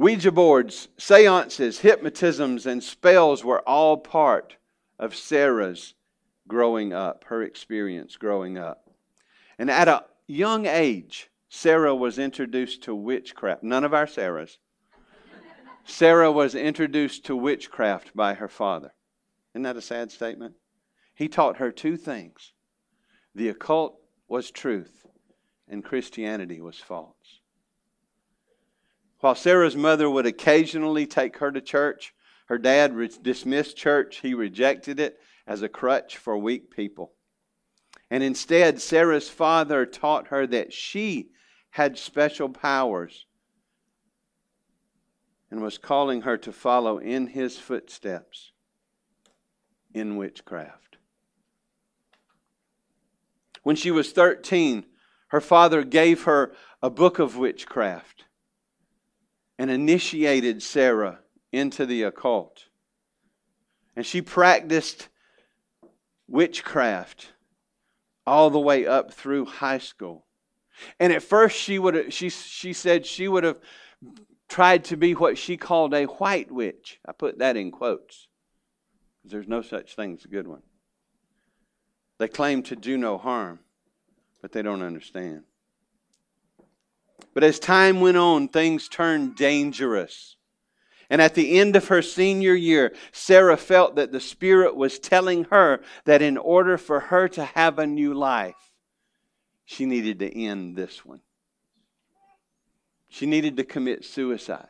Ouija boards, seances, hypnotisms, and spells were all part of Sarah's growing up, her experience growing up. And at a young age, Sarah was introduced to witchcraft. None of our Sarahs. Sarah was introduced to witchcraft by her father. Isn't that a sad statement? He taught her two things the occult was truth, and Christianity was false. While Sarah's mother would occasionally take her to church, her dad dismissed church. He rejected it as a crutch for weak people. And instead, Sarah's father taught her that she had special powers and was calling her to follow in his footsteps in witchcraft. When she was 13, her father gave her a book of witchcraft and initiated Sarah into the occult. And she practiced witchcraft all the way up through high school. And at first she would she she said she would have tried to be what she called a white witch. I put that in quotes. There's no such thing as a good one. They claim to do no harm, but they don't understand. But as time went on, things turned dangerous. And at the end of her senior year, Sarah felt that the Spirit was telling her that in order for her to have a new life, she needed to end this one. She needed to commit suicide.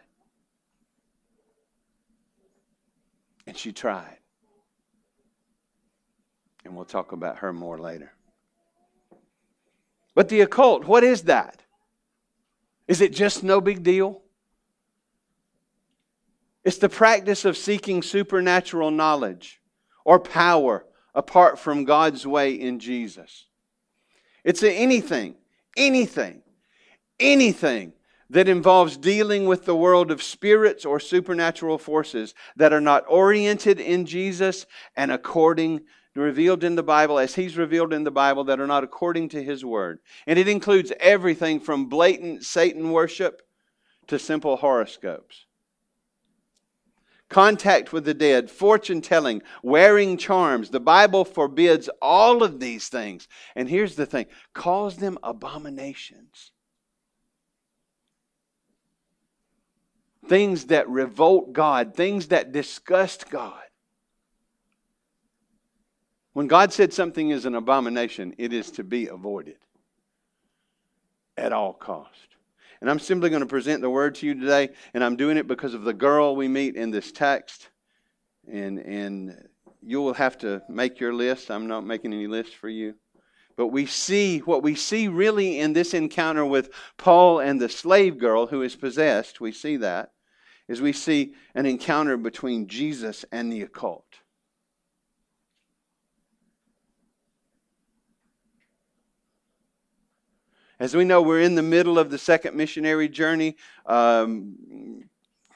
And she tried. And we'll talk about her more later. But the occult, what is that? Is it just no big deal? It's the practice of seeking supernatural knowledge or power apart from God's way in Jesus. It's anything, anything, anything that involves dealing with the world of spirits or supernatural forces that are not oriented in Jesus and according revealed in the Bible as he's revealed in the Bible that are not according to his word. And it includes everything from blatant Satan worship to simple horoscopes. Contact with the dead, fortune telling, wearing charms. The Bible forbids all of these things. And here's the thing calls them abominations. things that revolt God, things that disgust God. When God said something is an abomination, it is to be avoided at all cost. And I'm simply going to present the word to you today, and I'm doing it because of the girl we meet in this text. And, and you will have to make your list. I'm not making any lists for you. But we see what we see really in this encounter with Paul and the slave girl who is possessed. We see that is we see an encounter between Jesus and the occult. As we know, we're in the middle of the second missionary journey. Um,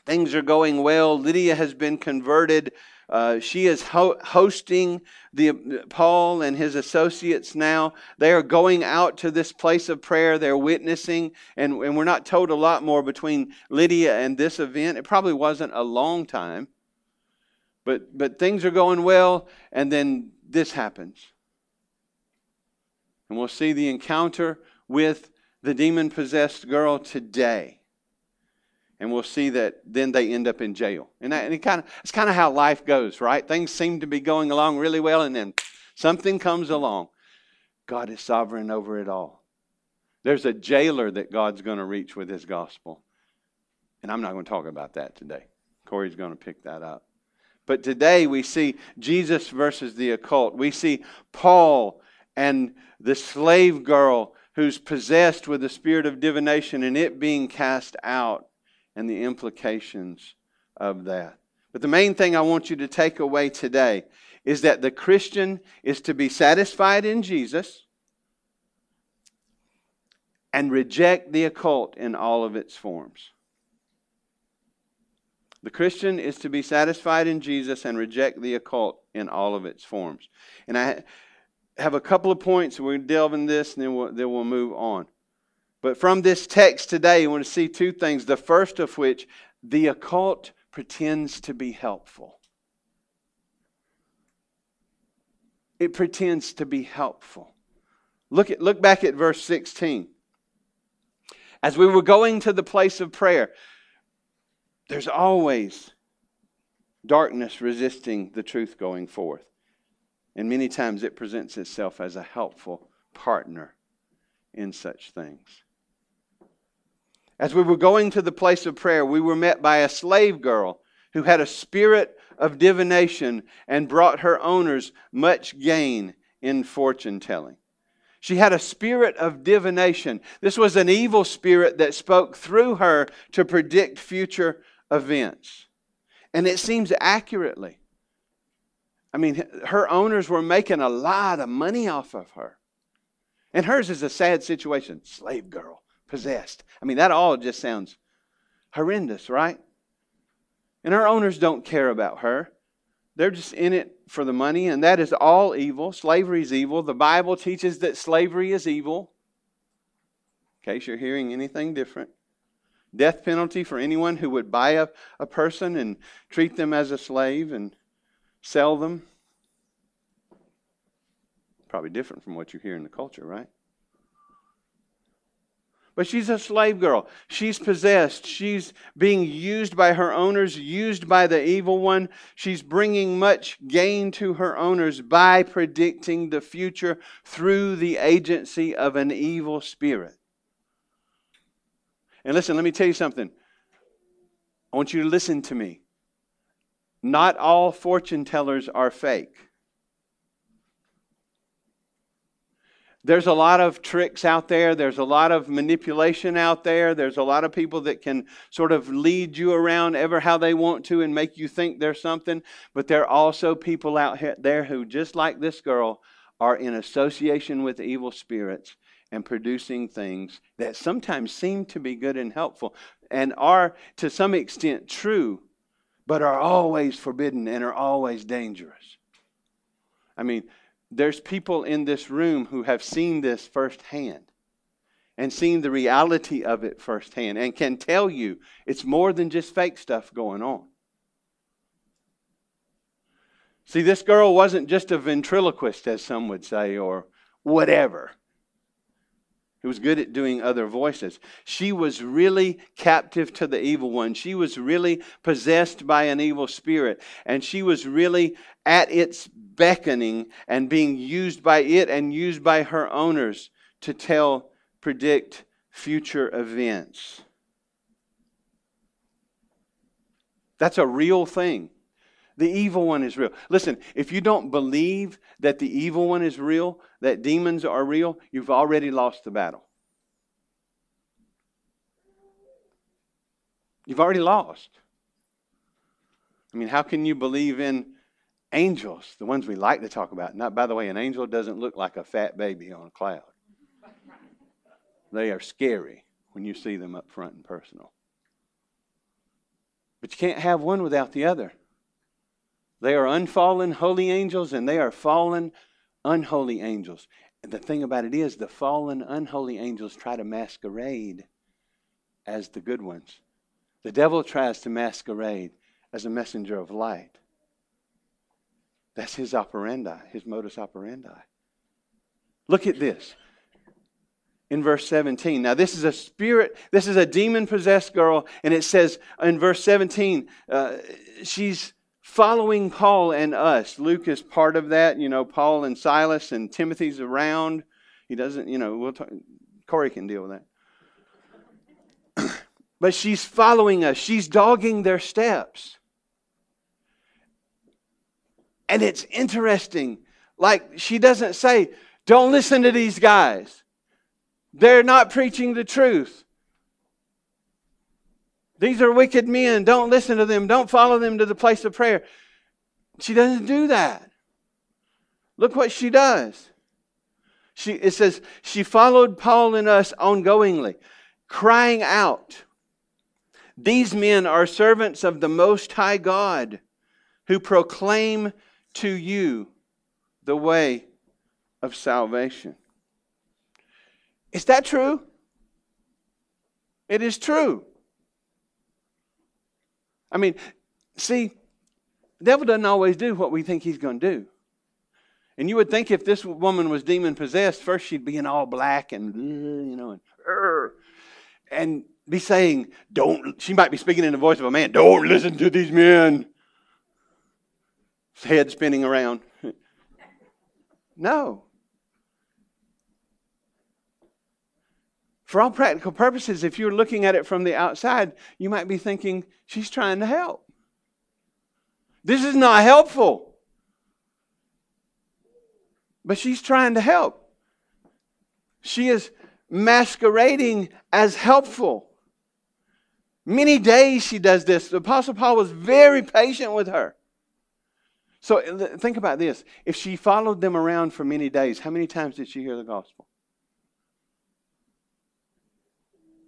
things are going well. Lydia has been converted. Uh, she is ho- hosting the Paul and his associates now. They are going out to this place of prayer. They're witnessing, and, and we're not told a lot more between Lydia and this event. It probably wasn't a long time, but but things are going well, and then this happens, and we'll see the encounter with the demon possessed girl today and we'll see that then they end up in jail. And, that, and it kind of, it's kind of how life goes, right? Things seem to be going along really well, and then something comes along. God is sovereign over it all. There's a jailer that God's going to reach with his gospel. And I'm not going to talk about that today. Corey's going to pick that up. But today we see Jesus versus the occult. We see Paul and the slave girl who's possessed with the spirit of divination and it being cast out and the implications of that. But the main thing I want you to take away today is that the Christian is to be satisfied in Jesus and reject the occult in all of its forms. The Christian is to be satisfied in Jesus and reject the occult in all of its forms. And I have a couple of points. We're going to delve in this and then we'll, then we'll move on. But from this text today, you want to see two things. The first of which, the occult pretends to be helpful. It pretends to be helpful. Look, at, look back at verse 16. As we were going to the place of prayer, there's always darkness resisting the truth going forth. And many times it presents itself as a helpful partner in such things. As we were going to the place of prayer, we were met by a slave girl who had a spirit of divination and brought her owners much gain in fortune telling. She had a spirit of divination. This was an evil spirit that spoke through her to predict future events. And it seems accurately. I mean, her owners were making a lot of money off of her. And hers is a sad situation slave girl, possessed. I mean, that all just sounds horrendous, right? And her owners don't care about her. They're just in it for the money, and that is all evil. Slavery is evil. The Bible teaches that slavery is evil. In case you're hearing anything different. Death penalty for anyone who would buy a, a person and treat them as a slave and sell them. Probably different from what you hear in the culture, right? But she's a slave girl. She's possessed. She's being used by her owners, used by the evil one. She's bringing much gain to her owners by predicting the future through the agency of an evil spirit. And listen, let me tell you something. I want you to listen to me. Not all fortune tellers are fake. There's a lot of tricks out there. There's a lot of manipulation out there. There's a lot of people that can sort of lead you around ever how they want to and make you think there's something. But there are also people out there who, just like this girl, are in association with evil spirits and producing things that sometimes seem to be good and helpful and are to some extent true, but are always forbidden and are always dangerous. I mean, there's people in this room who have seen this firsthand and seen the reality of it firsthand and can tell you it's more than just fake stuff going on. See, this girl wasn't just a ventriloquist, as some would say, or whatever who was good at doing other voices. She was really captive to the evil one. She was really possessed by an evil spirit. And she was really at its beckoning and being used by it and used by her owners to tell, predict future events. That's a real thing. The evil one is real. Listen, if you don't believe that the evil one is real, that demons are real, you've already lost the battle. You've already lost. I mean, how can you believe in angels, the ones we like to talk about? Not, by the way, an angel doesn't look like a fat baby on a cloud. They are scary when you see them up front and personal. But you can't have one without the other. They are unfallen holy angels and they are fallen unholy angels. And the thing about it is, the fallen unholy angels try to masquerade as the good ones. The devil tries to masquerade as a messenger of light. That's his operandi, his modus operandi. Look at this in verse 17. Now, this is a spirit, this is a demon possessed girl, and it says in verse 17, uh, she's following Paul and us. Luke is part of that. You know, Paul and Silas and Timothy's around. He doesn't, you know, we'll talk, Corey can deal with that. but she's following us, she's dogging their steps. And it's interesting. Like, she doesn't say, don't listen to these guys. They're not preaching the truth. These are wicked men. Don't listen to them. Don't follow them to the place of prayer. She doesn't do that. Look what she does. She, it says, she followed Paul and us ongoingly, crying out, These men are servants of the Most High God who proclaim to you the way of salvation. Is that true? It is true. I mean, see, the devil doesn't always do what we think he's going to do. And you would think if this woman was demon possessed, first she'd be in all black and, uh, you know, and, uh, and be saying, don't, she might be speaking in the voice of a man, don't listen to these men. Head spinning around. no. For all practical purposes, if you're looking at it from the outside, you might be thinking, she's trying to help. This is not helpful. But she's trying to help. She is masquerading as helpful. Many days she does this. The Apostle Paul was very patient with her. So think about this. If she followed them around for many days, how many times did she hear the gospel?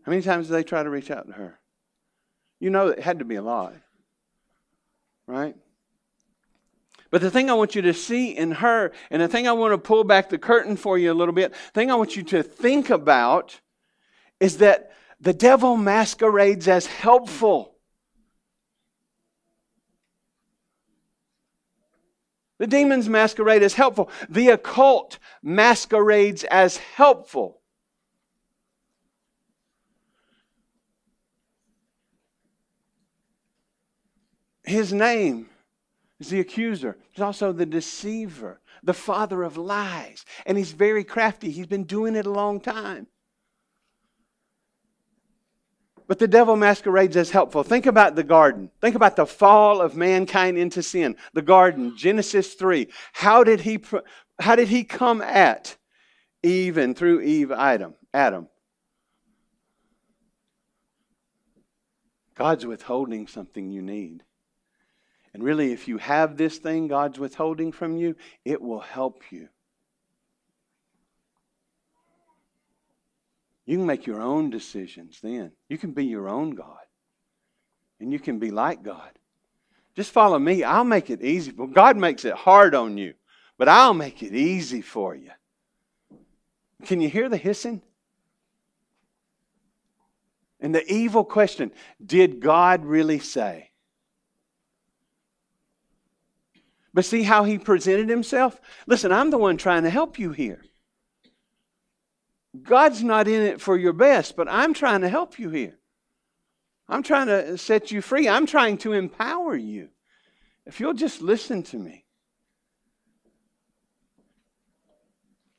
How many times did they try to reach out to her? You know, it had to be a lot, right? But the thing I want you to see in her, and the thing I want to pull back the curtain for you a little bit, the thing I want you to think about is that the devil masquerades as helpful. The demons masquerade as helpful. The occult masquerades as helpful. His name is the accuser. He's also the deceiver, the father of lies. And he's very crafty. He's been doing it a long time. But the devil masquerades as helpful. Think about the garden. Think about the fall of mankind into sin. The garden, Genesis 3. How did he, how did he come at Eve and through Eve, Adam? Adam. God's withholding something you need. And really, if you have this thing God's withholding from you, it will help you. You can make your own decisions then. You can be your own God. And you can be like God. Just follow me. I'll make it easy. Well, God makes it hard on you, but I'll make it easy for you. Can you hear the hissing? And the evil question Did God really say? But see how he presented himself? Listen, I'm the one trying to help you here. God's not in it for your best, but I'm trying to help you here. I'm trying to set you free. I'm trying to empower you. If you'll just listen to me.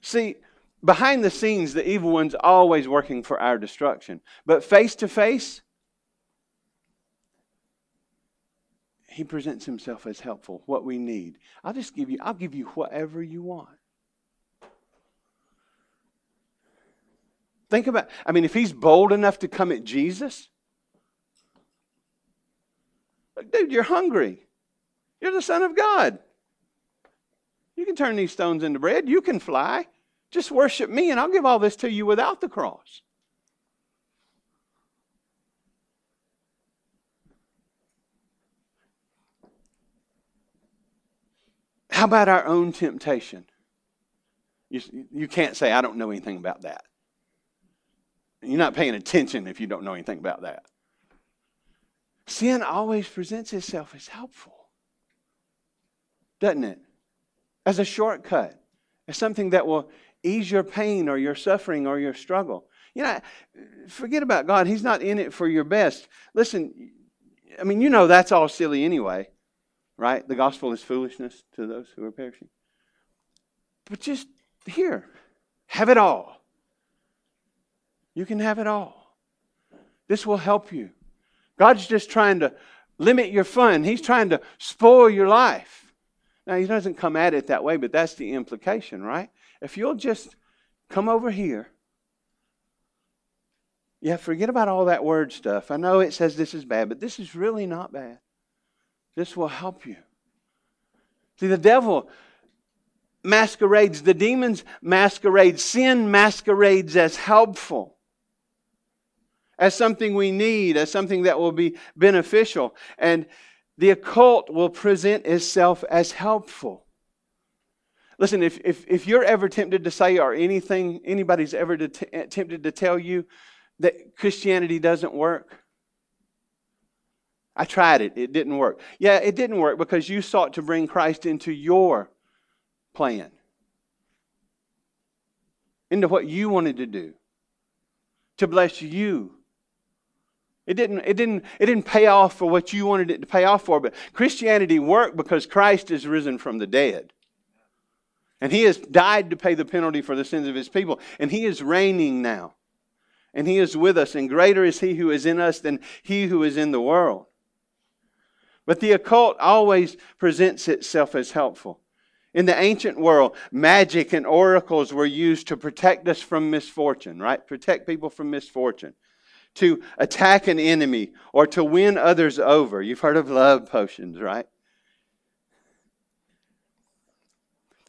See, behind the scenes, the evil one's always working for our destruction. But face to face, he presents himself as helpful, what we need. I'll just give you, I'll give you whatever you want. Think about, I mean, if he's bold enough to come at Jesus, dude, you're hungry. You're the Son of God. You can turn these stones into bread. You can fly. Just worship me, and I'll give all this to you without the cross. How about our own temptation? You, you can't say, I don't know anything about that. You're not paying attention if you don't know anything about that. Sin always presents itself as helpful, doesn't it? As a shortcut, as something that will ease your pain or your suffering or your struggle. You know, forget about God. He's not in it for your best. Listen, I mean, you know that's all silly anyway right? The gospel is foolishness to those who are perishing. But just here, have it all. You can have it all. This will help you. God's just trying to limit your fun, He's trying to spoil your life. Now, He doesn't come at it that way, but that's the implication, right? If you'll just come over here, yeah, forget about all that word stuff. I know it says this is bad, but this is really not bad. This will help you. See, the devil masquerades, the demons masquerade, sin masquerades as helpful, as something we need, as something that will be beneficial. And the occult will present itself as helpful. Listen, if, if, if you're ever tempted to say, or anything, anybody's ever t- tempted to tell you that Christianity doesn't work? I tried it, it didn't work. Yeah, it didn't work because you sought to bring Christ into your plan, into what you wanted to do, to bless you. It didn't, it, didn't, it didn't pay off for what you wanted it to pay off for, but Christianity worked because Christ is risen from the dead. And he has died to pay the penalty for the sins of his people. And he is reigning now. And he is with us. And greater is he who is in us than he who is in the world. But the occult always presents itself as helpful. In the ancient world, magic and oracles were used to protect us from misfortune, right? Protect people from misfortune. To attack an enemy or to win others over. You've heard of love potions, right?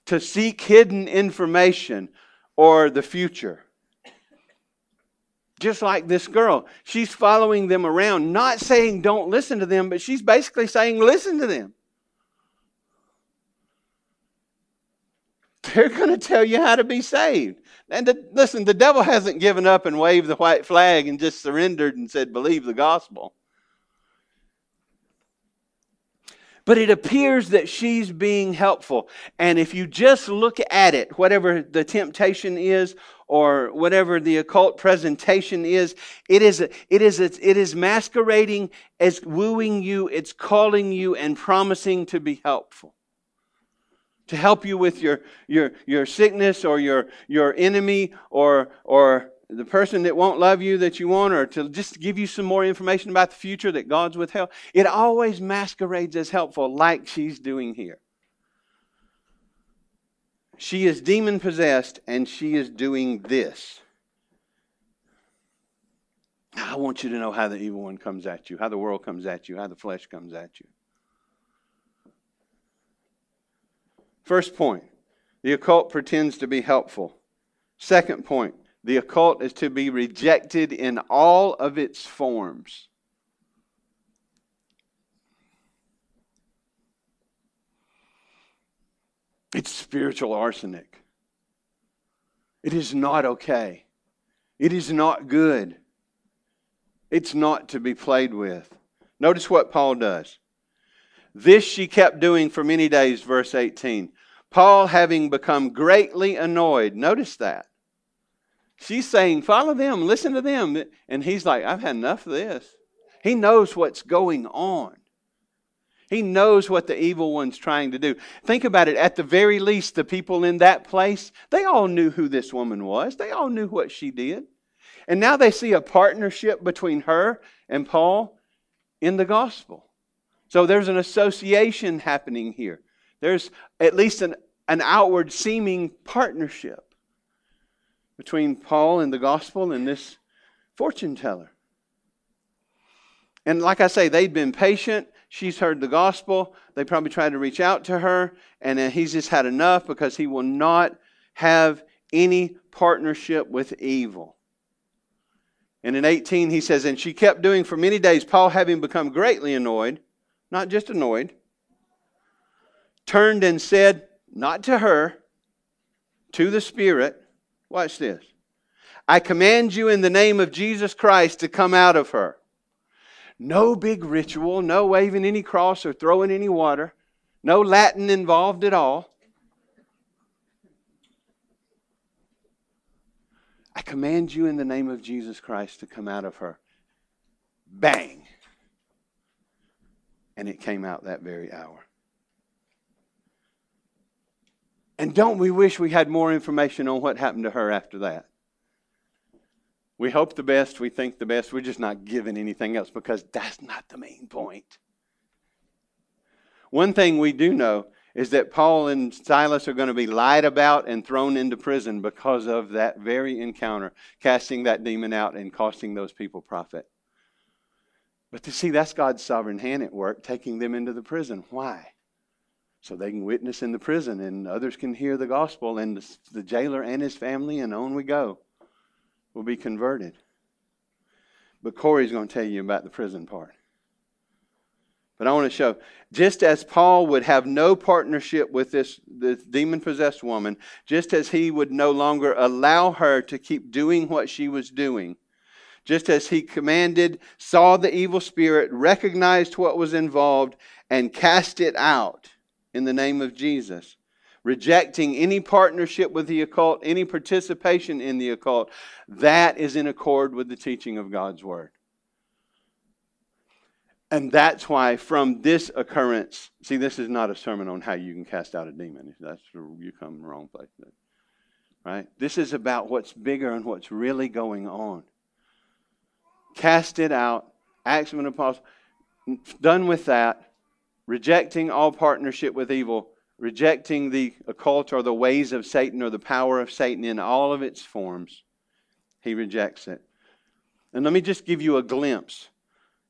to seek hidden information or the future. Just like this girl, she's following them around, not saying don't listen to them, but she's basically saying listen to them. They're going to tell you how to be saved. And the, listen, the devil hasn't given up and waved the white flag and just surrendered and said, believe the gospel. But it appears that she's being helpful. And if you just look at it, whatever the temptation is or whatever the occult presentation is, it is, it is, it is masquerading as wooing you, it's calling you and promising to be helpful. To help you with your, your, your sickness or your, your enemy or, or the person that won't love you that you want, or to just give you some more information about the future that God's withheld, it always masquerades as helpful, like she's doing here. She is demon possessed and she is doing this. I want you to know how the evil one comes at you, how the world comes at you, how the flesh comes at you. First point the occult pretends to be helpful. Second point the occult is to be rejected in all of its forms. It's spiritual arsenic. It is not okay. It is not good. It's not to be played with. Notice what Paul does. This she kept doing for many days, verse 18. Paul, having become greatly annoyed, notice that. She's saying, Follow them, listen to them. And he's like, I've had enough of this. He knows what's going on. He knows what the evil one's trying to do. Think about it. At the very least, the people in that place, they all knew who this woman was, they all knew what she did. And now they see a partnership between her and Paul in the gospel. So there's an association happening here. There's at least an, an outward seeming partnership between Paul and the gospel and this fortune teller. And like I say, they'd been patient. She's heard the gospel. They probably tried to reach out to her, and he's just had enough because he will not have any partnership with evil. And in 18, he says, And she kept doing for many days, Paul having become greatly annoyed, not just annoyed, turned and said, not to her, to the Spirit, Watch this. I command you in the name of Jesus Christ to come out of her. No big ritual, no waving any cross or throwing any water, no Latin involved at all. I command you in the name of Jesus Christ to come out of her. Bang! And it came out that very hour. And don't we wish we had more information on what happened to her after that? We hope the best, we think the best, we're just not given anything else because that's not the main point. One thing we do know is that Paul and Silas are going to be lied about and thrown into prison because of that very encounter, casting that demon out and costing those people profit. But to see, that's God's sovereign hand at work, taking them into the prison. Why? so they can witness in the prison and others can hear the gospel and the, jailer and his family and on we go will be converted but corey's going to tell you about the prison part but i want to show just as paul would have no partnership with this, this demon possessed woman just as he would no longer allow her to keep doing what she was doing just as he commanded, saw the evil spirit, recognized what was involved, and cast it out in the name of Jesus. Rejecting any partnership with the occult, any participation in the occult, that is in accord with the teaching of God's Word. And that's why, from this occurrence, see, this is not a sermon on how you can cast out a demon. That's you come the wrong place. Right? This is about what's bigger and what's really going on. Cast it out. Acts of an Apostle. Done with that. Rejecting all partnership with evil. Rejecting the occult or the ways of Satan or the power of Satan in all of its forms. He rejects it. And let me just give you a glimpse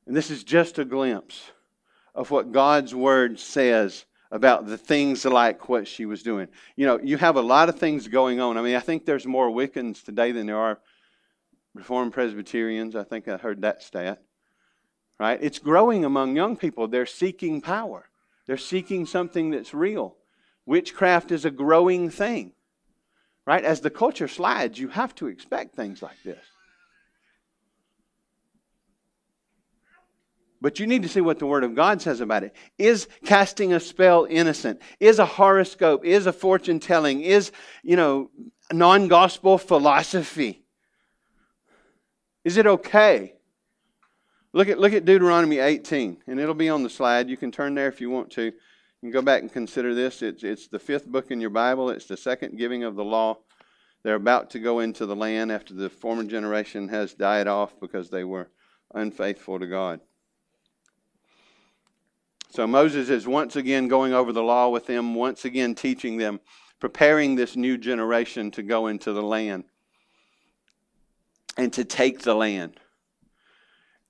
and this is just a glimpse of what God's word says about the things like what she was doing. You know, you have a lot of things going on. I mean, I think there's more Wiccans today than there are Reformed Presbyterians. I think I heard that stat. Right? It's growing among young people. They're seeking power, they're seeking something that's real. Witchcraft is a growing thing. Right? As the culture slides, you have to expect things like this. But you need to see what the Word of God says about it. Is casting a spell innocent? Is a horoscope? Is a fortune telling? Is, you know, non gospel philosophy? Is it okay? Look at, look at Deuteronomy 18, and it'll be on the slide. You can turn there if you want to. You can go back and consider this. It's, it's the fifth book in your Bible, it's the second giving of the law. They're about to go into the land after the former generation has died off because they were unfaithful to God. So Moses is once again going over the law with them, once again teaching them, preparing this new generation to go into the land and to take the land.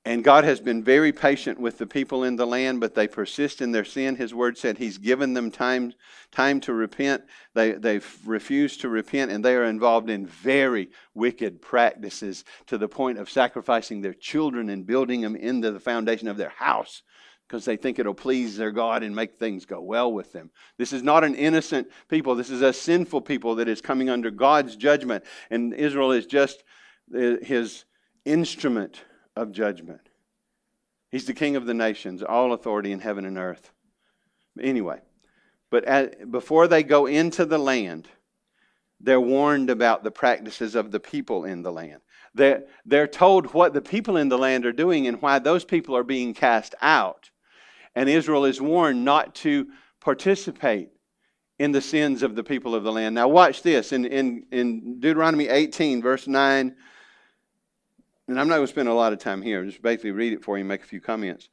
And God has been very patient with the people in the land, but they persist in their sin. His word said He's given them time, time to repent. They, they've refused to repent, and they are involved in very wicked practices to the point of sacrificing their children and building them into the foundation of their house because they think it'll please their God and make things go well with them. This is not an innocent people. This is a sinful people that is coming under God's judgment. And Israel is just uh, his instrument of judgment. He's the king of the nations, all authority in heaven and earth. Anyway, but at, before they go into the land, they're warned about the practices of the people in the land. They're, they're told what the people in the land are doing and why those people are being cast out. And Israel is warned not to participate in the sins of the people of the land. Now, watch this in, in, in Deuteronomy 18, verse 9. And I'm not going to spend a lot of time here. Just basically read it for you and make a few comments.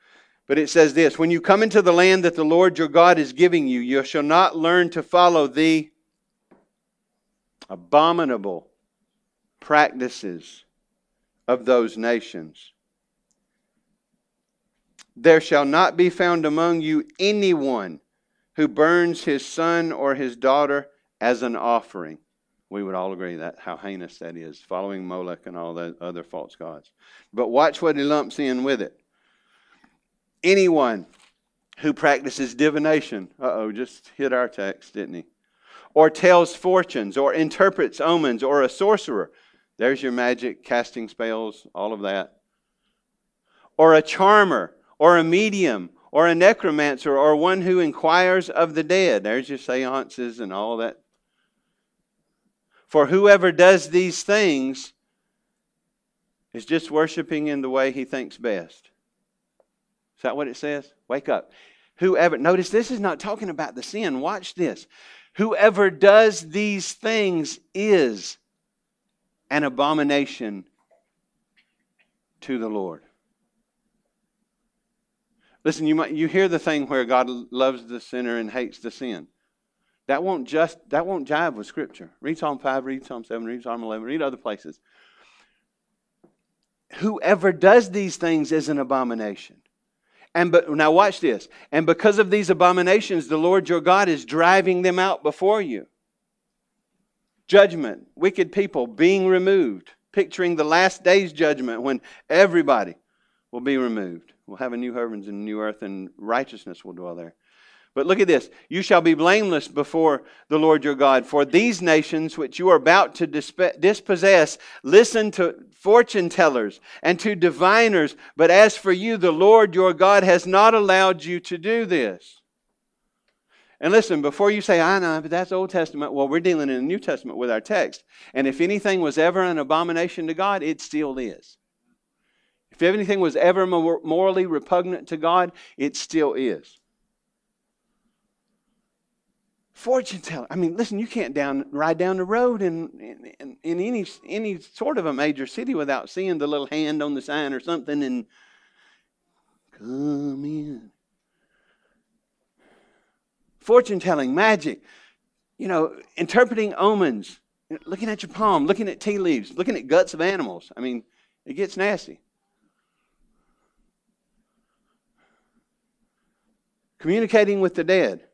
But it says this When you come into the land that the Lord your God is giving you, you shall not learn to follow the abominable practices of those nations there shall not be found among you anyone who burns his son or his daughter as an offering. We would all agree that how heinous that is, following Molech and all the other false gods. But watch what he lumps in with it. Anyone who practices divination, uh oh, just hit our text, didn't he? Or tells fortunes, or interprets omens, or a sorcerer. There's your magic, casting spells, all of that. Or a charmer, or a medium, or a necromancer, or one who inquires of the dead. There's your seances and all that. For whoever does these things is just worshiping in the way he thinks best. Is that what it says? Wake up. Whoever, notice this is not talking about the sin. Watch this. Whoever does these things is an abomination to the Lord. Listen, you, might, you hear the thing where God loves the sinner and hates the sin. That won't just that won't jive with Scripture. Read Psalm 5, read Psalm 7, read Psalm 11, read other places. Whoever does these things is an abomination. And but now watch this. And because of these abominations, the Lord your God is driving them out before you. Judgment, wicked people being removed, picturing the last day's judgment when everybody will be removed. We'll have a new heavens and a new earth, and righteousness will dwell there. But look at this. You shall be blameless before the Lord your God. For these nations which you are about to dispossess, listen to fortune tellers and to diviners. But as for you, the Lord your God has not allowed you to do this. And listen, before you say, I know, but that's Old Testament, well, we're dealing in the New Testament with our text. And if anything was ever an abomination to God, it still is. If anything was ever morally repugnant to God, it still is. Fortune teller. I mean, listen, you can't down, ride down the road in, in, in any, any sort of a major city without seeing the little hand on the sign or something and come in. Fortune telling, magic, you know, interpreting omens, looking at your palm, looking at tea leaves, looking at guts of animals. I mean, it gets nasty. Communicating with the dead.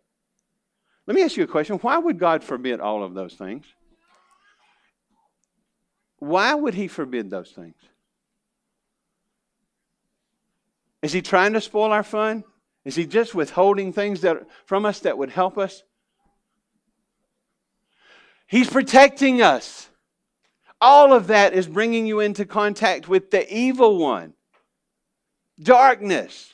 Let me ask you a question. Why would God forbid all of those things? Why would He forbid those things? Is He trying to spoil our fun? Is He just withholding things that, from us that would help us? He's protecting us. All of that is bringing you into contact with the evil one, darkness.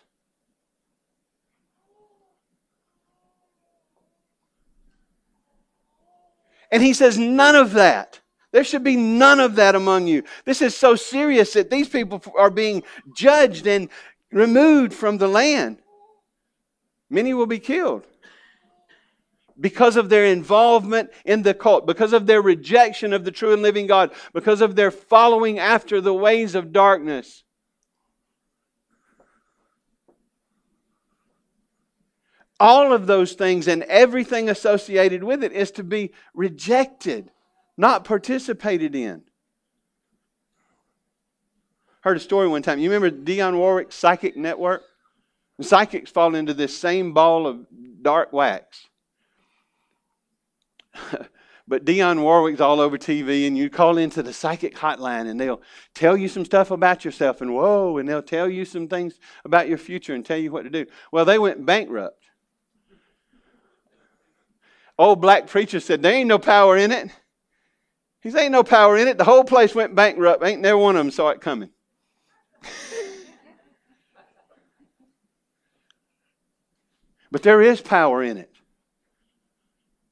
And he says, none of that. There should be none of that among you. This is so serious that these people are being judged and removed from the land. Many will be killed because of their involvement in the cult, because of their rejection of the true and living God, because of their following after the ways of darkness. All of those things and everything associated with it is to be rejected, not participated in. Heard a story one time. You remember Dionne Warwick's Psychic Network? The psychics fall into this same ball of dark wax. but Dionne Warwick's all over TV, and you call into the psychic hotline, and they'll tell you some stuff about yourself, and whoa, and they'll tell you some things about your future and tell you what to do. Well, they went bankrupt old black preacher said, There ain't no power in it. He said, Ain't no power in it. The whole place went bankrupt. Ain't never one of them saw it coming. but there is power in it.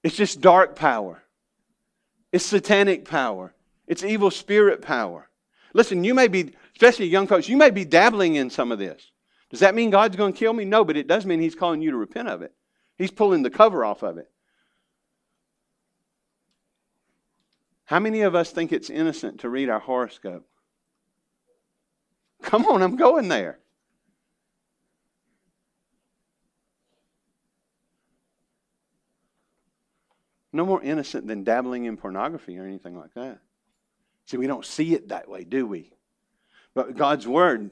It's just dark power, it's satanic power, it's evil spirit power. Listen, you may be, especially young folks, you may be dabbling in some of this. Does that mean God's going to kill me? No, but it does mean He's calling you to repent of it. He's pulling the cover off of it. How many of us think it's innocent to read our horoscope? Come on, I'm going there. No more innocent than dabbling in pornography or anything like that. See, we don't see it that way, do we? But God's Word,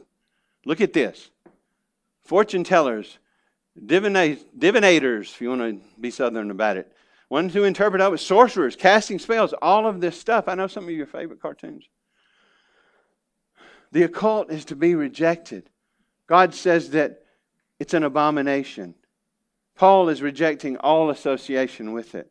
look at this. Fortune tellers, divinators, if you want to be southern about it, ones who interpret out sorcerers, casting spells, all of this stuff. I know some of your favorite cartoons. The occult is to be rejected. God says that it's an abomination. Paul is rejecting all association with it.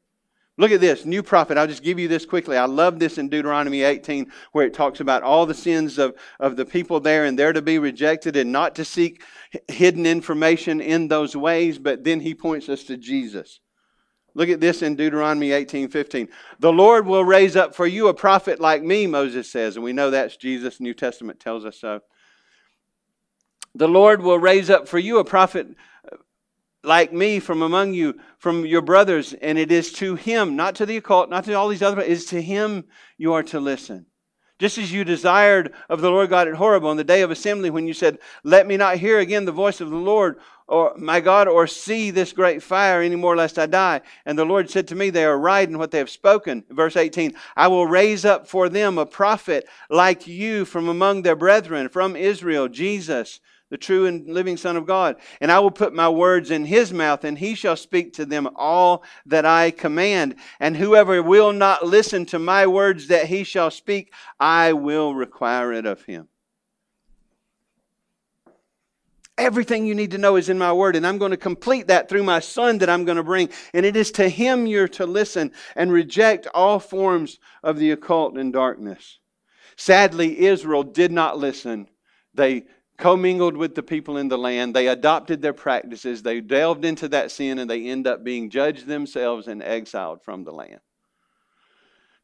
Look at this, new prophet. I'll just give you this quickly. I love this in Deuteronomy 18, where it talks about all the sins of, of the people there, and they're to be rejected and not to seek hidden information in those ways. But then he points us to Jesus. Look at this in Deuteronomy 18 15. The Lord will raise up for you a prophet like me, Moses says, and we know that's Jesus. New Testament tells us so. The Lord will raise up for you a prophet like me from among you, from your brothers, and it is to him, not to the occult, not to all these other, it is to him you are to listen. Just as you desired of the Lord God at Horeb on the day of assembly when you said, Let me not hear again the voice of the Lord, or my God, or see this great fire any more lest I die. And the Lord said to me, They are right in what they have spoken. Verse 18 I will raise up for them a prophet like you from among their brethren, from Israel, Jesus the true and living Son of God. And I will put my words in his mouth, and he shall speak to them all that I command. And whoever will not listen to my words that he shall speak, I will require it of him. Everything you need to know is in my word, and I'm going to complete that through my son that I'm going to bring. And it is to him you're to listen and reject all forms of the occult and darkness. Sadly, Israel did not listen. They commingled with the people in the land. They adopted their practices. They delved into that sin, and they end up being judged themselves and exiled from the land.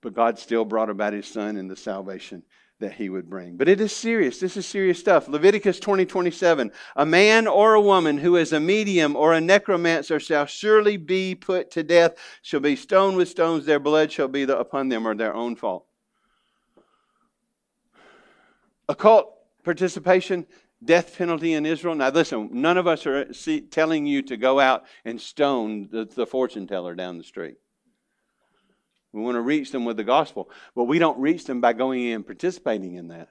But God still brought about his son and the salvation that he would bring. But it is serious. This is serious stuff. Leviticus 20 27. A man or a woman who is a medium or a necromancer shall surely be put to death, shall be stoned with stones, their blood shall be upon them or their own fault. Occult participation, death penalty in Israel. Now, listen, none of us are telling you to go out and stone the, the fortune teller down the street. We want to reach them with the gospel, but we don't reach them by going in and participating in that.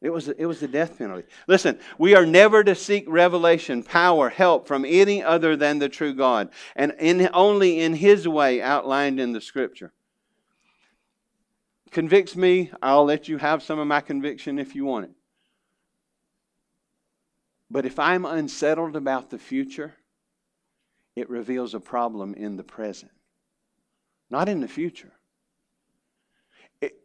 It was, it was the death penalty. Listen, we are never to seek revelation, power, help from any other than the true God, and in, only in His way outlined in the Scripture. Convicts me, I'll let you have some of my conviction if you want it. But if I'm unsettled about the future, it reveals a problem in the present, not in the future.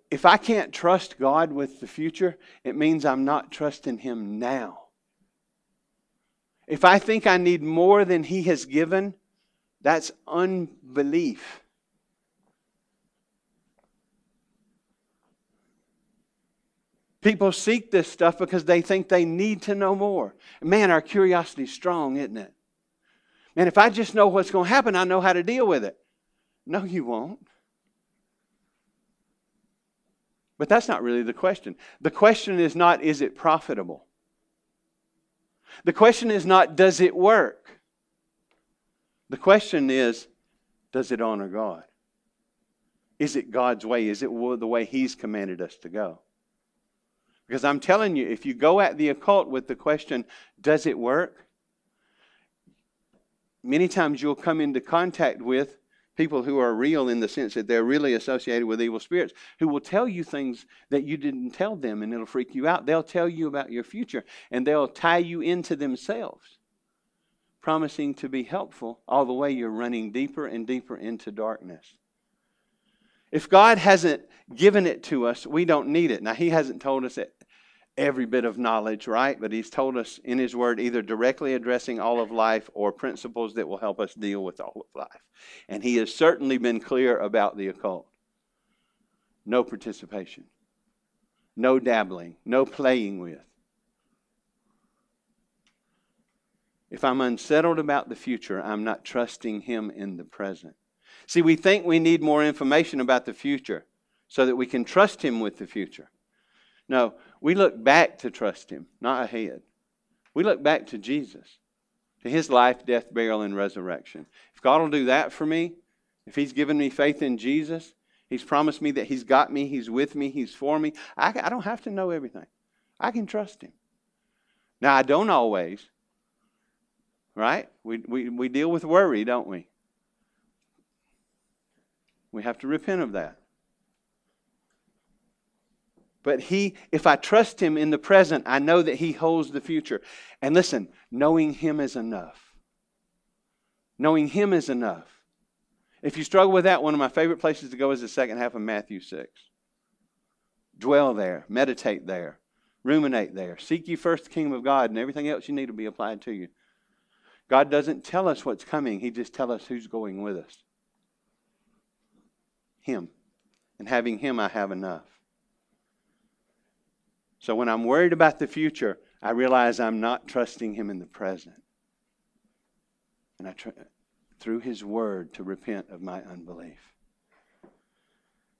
If I can't trust God with the future, it means I'm not trusting Him now. If I think I need more than He has given, that's unbelief. People seek this stuff because they think they need to know more. Man, our curiosity is strong, isn't it? And if I just know what's going to happen, I know how to deal with it. No, you won't. But that's not really the question. The question is not, is it profitable? The question is not, does it work? The question is, does it honor God? Is it God's way? Is it the way He's commanded us to go? Because I'm telling you, if you go at the occult with the question, does it work? Many times you'll come into contact with people who are real in the sense that they're really associated with evil spirits who will tell you things that you didn't tell them and it'll freak you out. They'll tell you about your future and they'll tie you into themselves, promising to be helpful all the way you're running deeper and deeper into darkness. If God hasn't given it to us, we don't need it. Now, He hasn't told us that every bit of knowledge, right? But he's told us in his word either directly addressing all of life or principles that will help us deal with all of life. And he has certainly been clear about the occult. No participation, no dabbling, no playing with. If I'm unsettled about the future, I'm not trusting him in the present. See, we think we need more information about the future so that we can trust him with the future. No, we look back to trust Him, not ahead. We look back to Jesus, to His life, death, burial, and resurrection. If God will do that for me, if He's given me faith in Jesus, He's promised me that He's got me, He's with me, He's for me, I, I don't have to know everything. I can trust Him. Now, I don't always, right? We, we, we deal with worry, don't we? We have to repent of that. But he, if I trust him in the present, I know that he holds the future. And listen, knowing him is enough. Knowing him is enough. If you struggle with that, one of my favorite places to go is the second half of Matthew 6. Dwell there, meditate there, ruminate there. Seek ye first the kingdom of God, and everything else you need will be applied to you. God doesn't tell us what's coming, He just tells us who's going with us. Him. And having Him, I have enough. So when I'm worried about the future, I realize I'm not trusting Him in the present. And I try, through His Word to repent of my unbelief.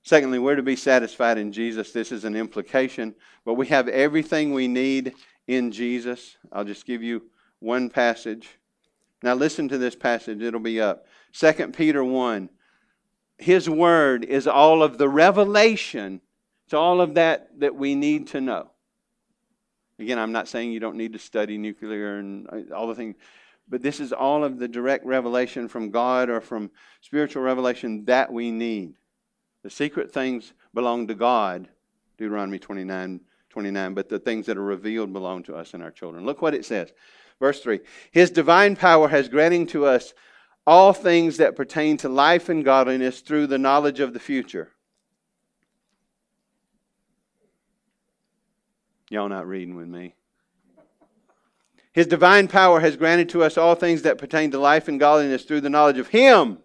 Secondly, we're to be satisfied in Jesus. This is an implication, but we have everything we need in Jesus. I'll just give you one passage. Now listen to this passage, it'll be up. 2 Peter 1. His word is all of the revelation it's all of that that we need to know. Again, I'm not saying you don't need to study nuclear and uh, all the things, but this is all of the direct revelation from God or from spiritual revelation that we need. The secret things belong to God, Deuteronomy 29 29, but the things that are revealed belong to us and our children. Look what it says. Verse 3 His divine power has granted to us all things that pertain to life and godliness through the knowledge of the future. Y'all not reading with me. His divine power has granted to us all things that pertain to life and godliness through the knowledge of Him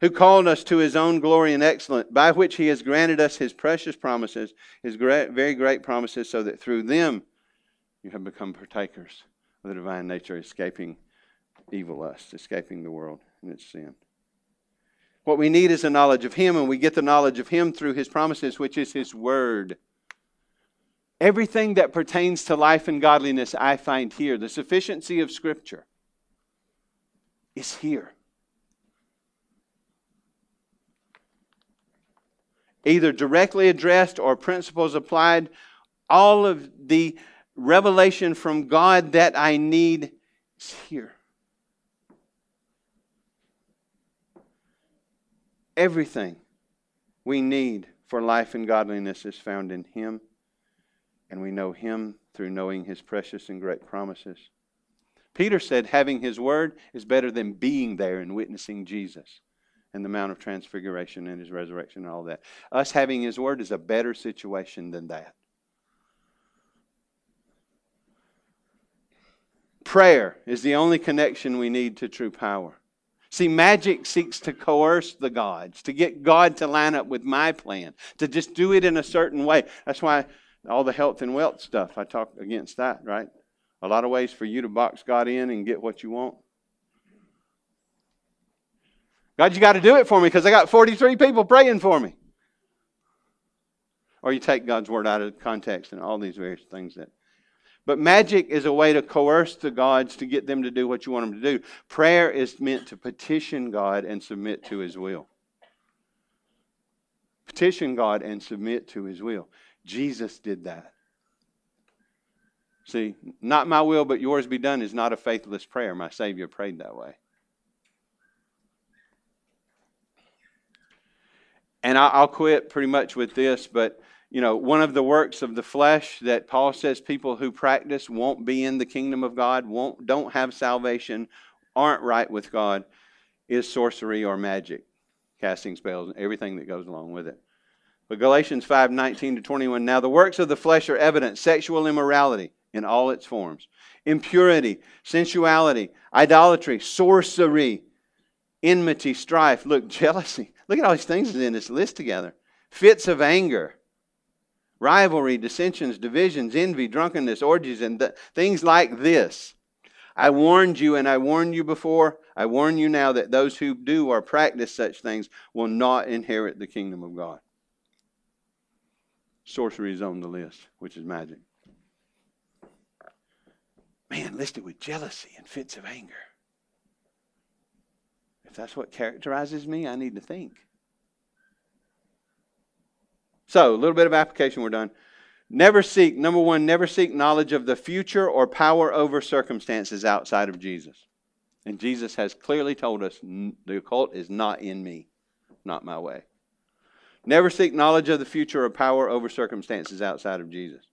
who called us to his own glory and excellence, by which he has granted us his precious promises, his great, very great promises, so that through them you have become partakers of the divine nature, escaping evil lust, escaping the world and its sin. What we need is a knowledge of him, and we get the knowledge of him through his promises, which is his word. Everything that pertains to life and godliness, I find here. The sufficiency of Scripture is here. either directly addressed or principles applied. All of the revelation from God that I need is here. Everything we need for life and godliness is found in Him, and we know Him through knowing His precious and great promises. Peter said, having His word is better than being there and witnessing Jesus and the Mount of Transfiguration and his resurrection and all that. Us having his word is a better situation than that. Prayer is the only connection we need to true power. See, magic seeks to coerce the gods, to get God to line up with my plan, to just do it in a certain way. That's why all the health and wealth stuff, I talk against that, right? A lot of ways for you to box God in and get what you want. God, you got to do it for me because I got 43 people praying for me. Or you take God's word out of context and all these various things that. But magic is a way to coerce the gods to get them to do what you want them to do. Prayer is meant to petition God and submit to his will. Petition God and submit to his will. Jesus did that. See, not my will, but yours be done is not a faithless prayer. My Savior prayed that way. And I'll quit pretty much with this, but you know, one of the works of the flesh that Paul says people who practice won't be in the kingdom of God, won't don't have salvation, aren't right with God, is sorcery or magic, casting spells, and everything that goes along with it. But Galatians 5 19 to 21. Now the works of the flesh are evident sexual immorality in all its forms, impurity, sensuality, idolatry, sorcery, enmity, strife, look, jealousy Look at all these things in this list together fits of anger, rivalry, dissensions, divisions, envy, drunkenness, orgies, and th- things like this. I warned you, and I warned you before. I warn you now that those who do or practice such things will not inherit the kingdom of God. Sorcery is on the list, which is magic. Man, listed with jealousy and fits of anger. If that's what characterizes me, I need to think. So, a little bit of application, we're done. Never seek, number one, never seek knowledge of the future or power over circumstances outside of Jesus. And Jesus has clearly told us the occult is not in me, not my way. Never seek knowledge of the future or power over circumstances outside of Jesus.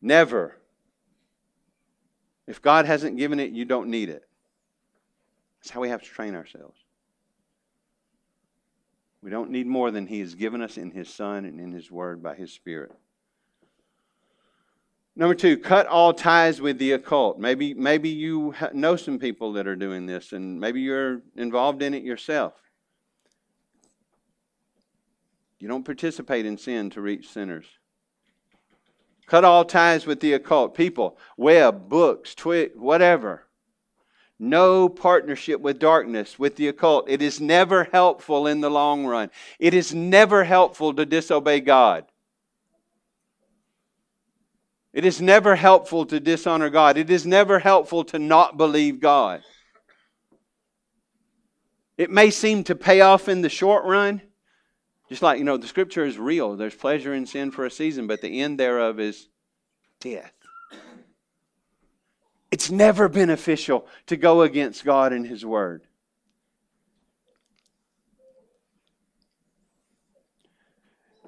Never. If God hasn't given it, you don't need it. That's how we have to train ourselves. We don't need more than He has given us in His Son and in His Word by His Spirit. Number two, cut all ties with the occult. Maybe, maybe you know some people that are doing this, and maybe you're involved in it yourself. You don't participate in sin to reach sinners. Cut all ties with the occult. People, web, books, tweet, whatever no partnership with darkness, with the occult. It is never helpful in the long run. It is never helpful to disobey God. It is never helpful to dishonor God. It is never helpful to not believe God. It may seem to pay off in the short run. Just like, you know, the scripture is real. There's pleasure in sin for a season, but the end thereof is death. It's never beneficial to go against God and His Word.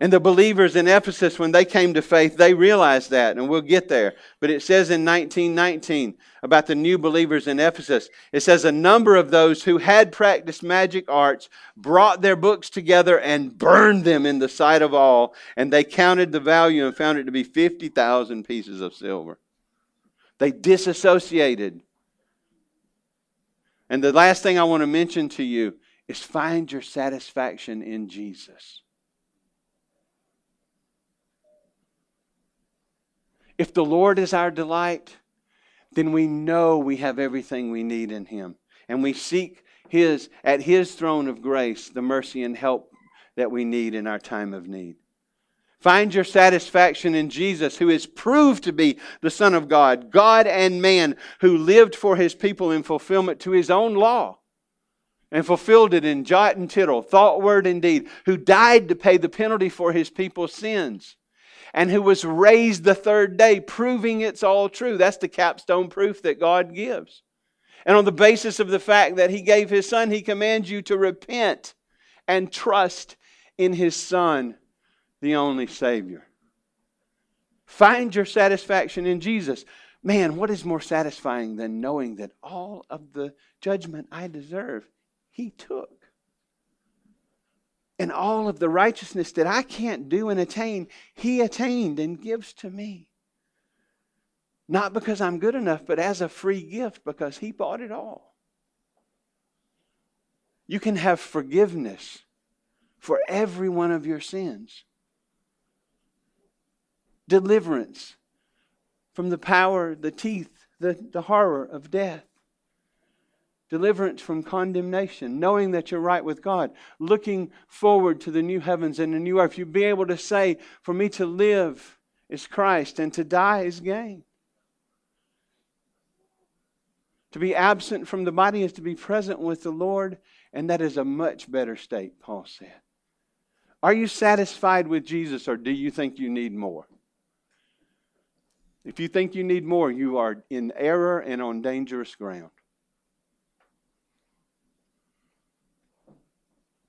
And the believers in Ephesus, when they came to faith, they realized that, and we'll get there. But it says in 1919 about the new believers in Ephesus, it says a number of those who had practiced magic arts brought their books together and burned them in the sight of all, and they counted the value and found it to be 50,000 pieces of silver. They disassociated. And the last thing I want to mention to you is find your satisfaction in Jesus. If the Lord is our delight, then we know we have everything we need in Him. And we seek His, at His throne of grace, the mercy and help that we need in our time of need. Find your satisfaction in Jesus, who is proved to be the Son of God, God and man, who lived for his people in fulfillment to his own law and fulfilled it in jot and tittle, thought, word, and deed, who died to pay the penalty for his people's sins and who was raised the third day, proving it's all true. That's the capstone proof that God gives. And on the basis of the fact that He gave His Son, He commands you to repent and trust in His Son, the only Savior. Find your satisfaction in Jesus. Man, what is more satisfying than knowing that all of the judgment I deserve, He took? and all of the righteousness that I can't do and attain, He attained and gives to me. Not because I'm good enough, but as a free gift because He bought it all. You can have forgiveness for every one of your sins, deliverance from the power, the teeth, the, the horror of death deliverance from condemnation, knowing that you're right with God, looking forward to the new heavens and the new earth. You'd be able to say, For me to live is Christ, and to die is gain. To be absent from the body is to be present with the Lord, and that is a much better state, Paul said. Are you satisfied with Jesus, or do you think you need more? If you think you need more, you are in error and on dangerous ground.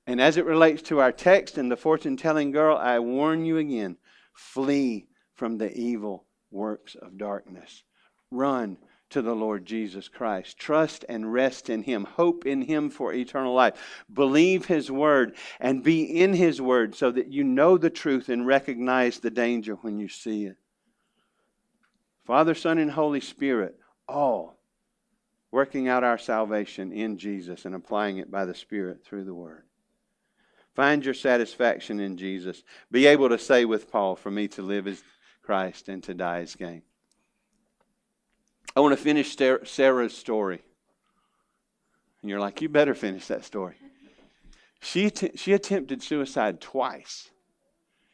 And as it relates to our text and the fortune telling girl, I warn you again flee from the evil works of darkness. Run to the Lord Jesus Christ. Trust and rest in Him. Hope in Him for eternal life. Believe His word and be in His word so that you know the truth and recognize the danger when you see it. Father, Son, and Holy Spirit, all working out our salvation in Jesus and applying it by the Spirit through the Word. Find your satisfaction in Jesus. Be able to say with Paul, For me to live is Christ and to die is gain. I want to finish Sarah's story. And you're like, You better finish that story. She, she attempted suicide twice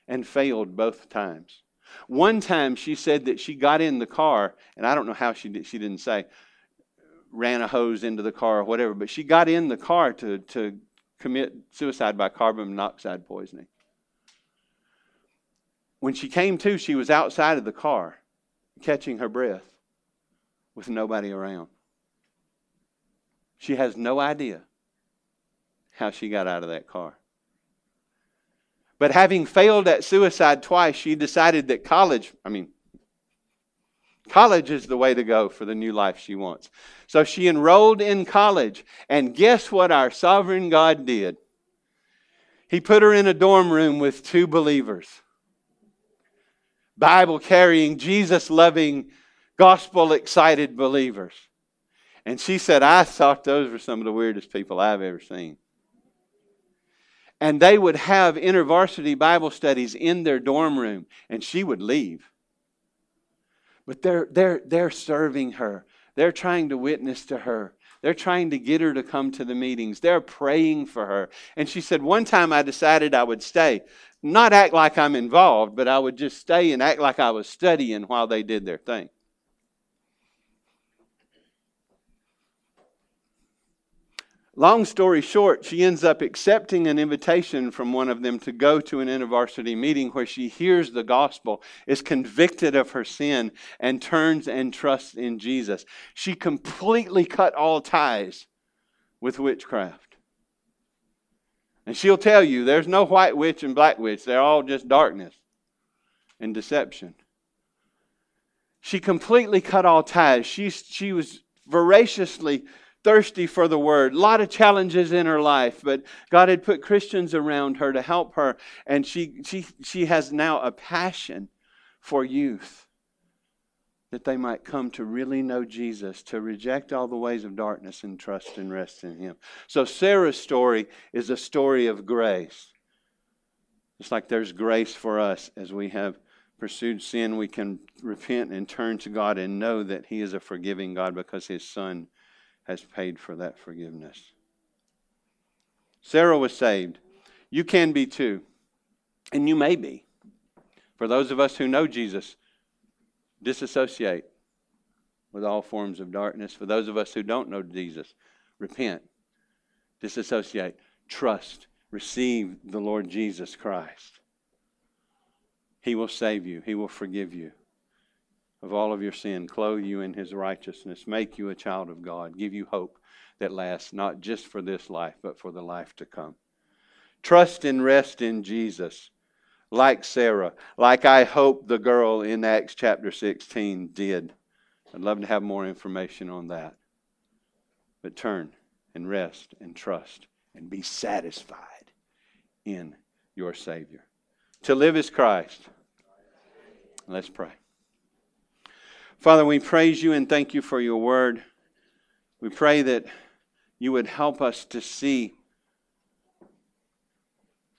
and failed both times. One time she said that she got in the car, and I don't know how she did, she didn't say, ran a hose into the car or whatever, but she got in the car to, to commit suicide by carbon monoxide poisoning. When she came to, she was outside of the car, catching her breath with nobody around. She has no idea how she got out of that car. But having failed at suicide twice, she decided that college, I mean, College is the way to go for the new life she wants. So she enrolled in college, and guess what our sovereign God did? He put her in a dorm room with two believers, Bible carrying, Jesus loving, gospel excited believers. And she said, I thought those were some of the weirdest people I've ever seen. And they would have intervarsity Bible studies in their dorm room, and she would leave. But they're, they're, they're serving her. They're trying to witness to her. They're trying to get her to come to the meetings. They're praying for her. And she said, One time I decided I would stay. Not act like I'm involved, but I would just stay and act like I was studying while they did their thing. Long story short, she ends up accepting an invitation from one of them to go to an InterVarsity meeting where she hears the gospel, is convicted of her sin, and turns and trusts in Jesus. She completely cut all ties with witchcraft. And she'll tell you there's no white witch and black witch, they're all just darkness and deception. She completely cut all ties. She, she was voraciously thirsty for the word. A lot of challenges in her life, but God had put Christians around her to help her, and she, she, she has now a passion for youth that they might come to really know Jesus, to reject all the ways of darkness and trust and rest in Him. So, Sarah's story is a story of grace. It's like there's grace for us as we have pursued sin, we can repent and turn to God and know that He is a forgiving God because His Son has paid for that forgiveness. Sarah was saved. You can be too. And you may be. For those of us who know Jesus, disassociate with all forms of darkness. For those of us who don't know Jesus, repent, disassociate, trust, receive the Lord Jesus Christ. He will save you, He will forgive you of all of your sin, clothe you in His righteousness, make you a child of God, give you hope that lasts not just for this life, but for the life to come. Trust and rest in Jesus, like Sarah, like I hope the girl in Acts chapter 16 did. I'd love to have more information on that. But turn and rest and trust and be satisfied in your Savior. To live is Christ. Let's pray. Father, we praise you and thank you for your word. We pray that you would help us to see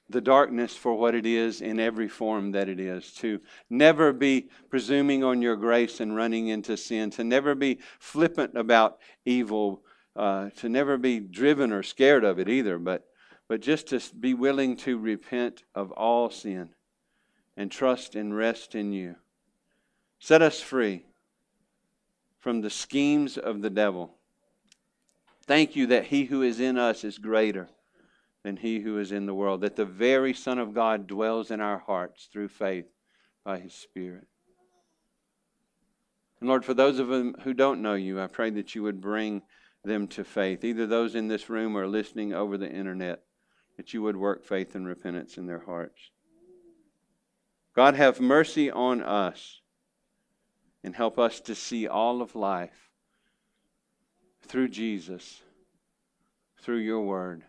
the darkness for what it is in every form that it is, to never be presuming on your grace and running into sin, to never be flippant about evil, uh, to never be driven or scared of it either, but, but just to be willing to repent of all sin and trust and rest in you. Set us free from the schemes of the devil. Thank you that he who is in us is greater than he who is in the world, that the very Son of God dwells in our hearts through faith by his Spirit. And Lord, for those of them who don't know you, I pray that you would bring them to faith, either those in this room or listening over the internet, that you would work faith and repentance in their hearts. God, have mercy on us and help us to see all of life through Jesus, through your word,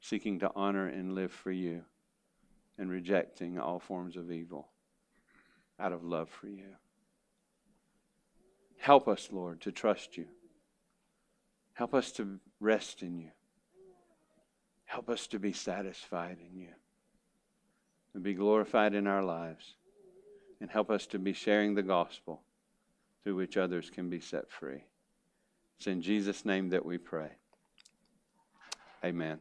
seeking to honor and live for you and rejecting all forms of evil out of love for you. Help us, Lord, to trust you. Help us to rest in you. Help us to be satisfied in you and be glorified in our lives. And help us to be sharing the gospel through which others can be set free. It's in Jesus' name that we pray. Amen.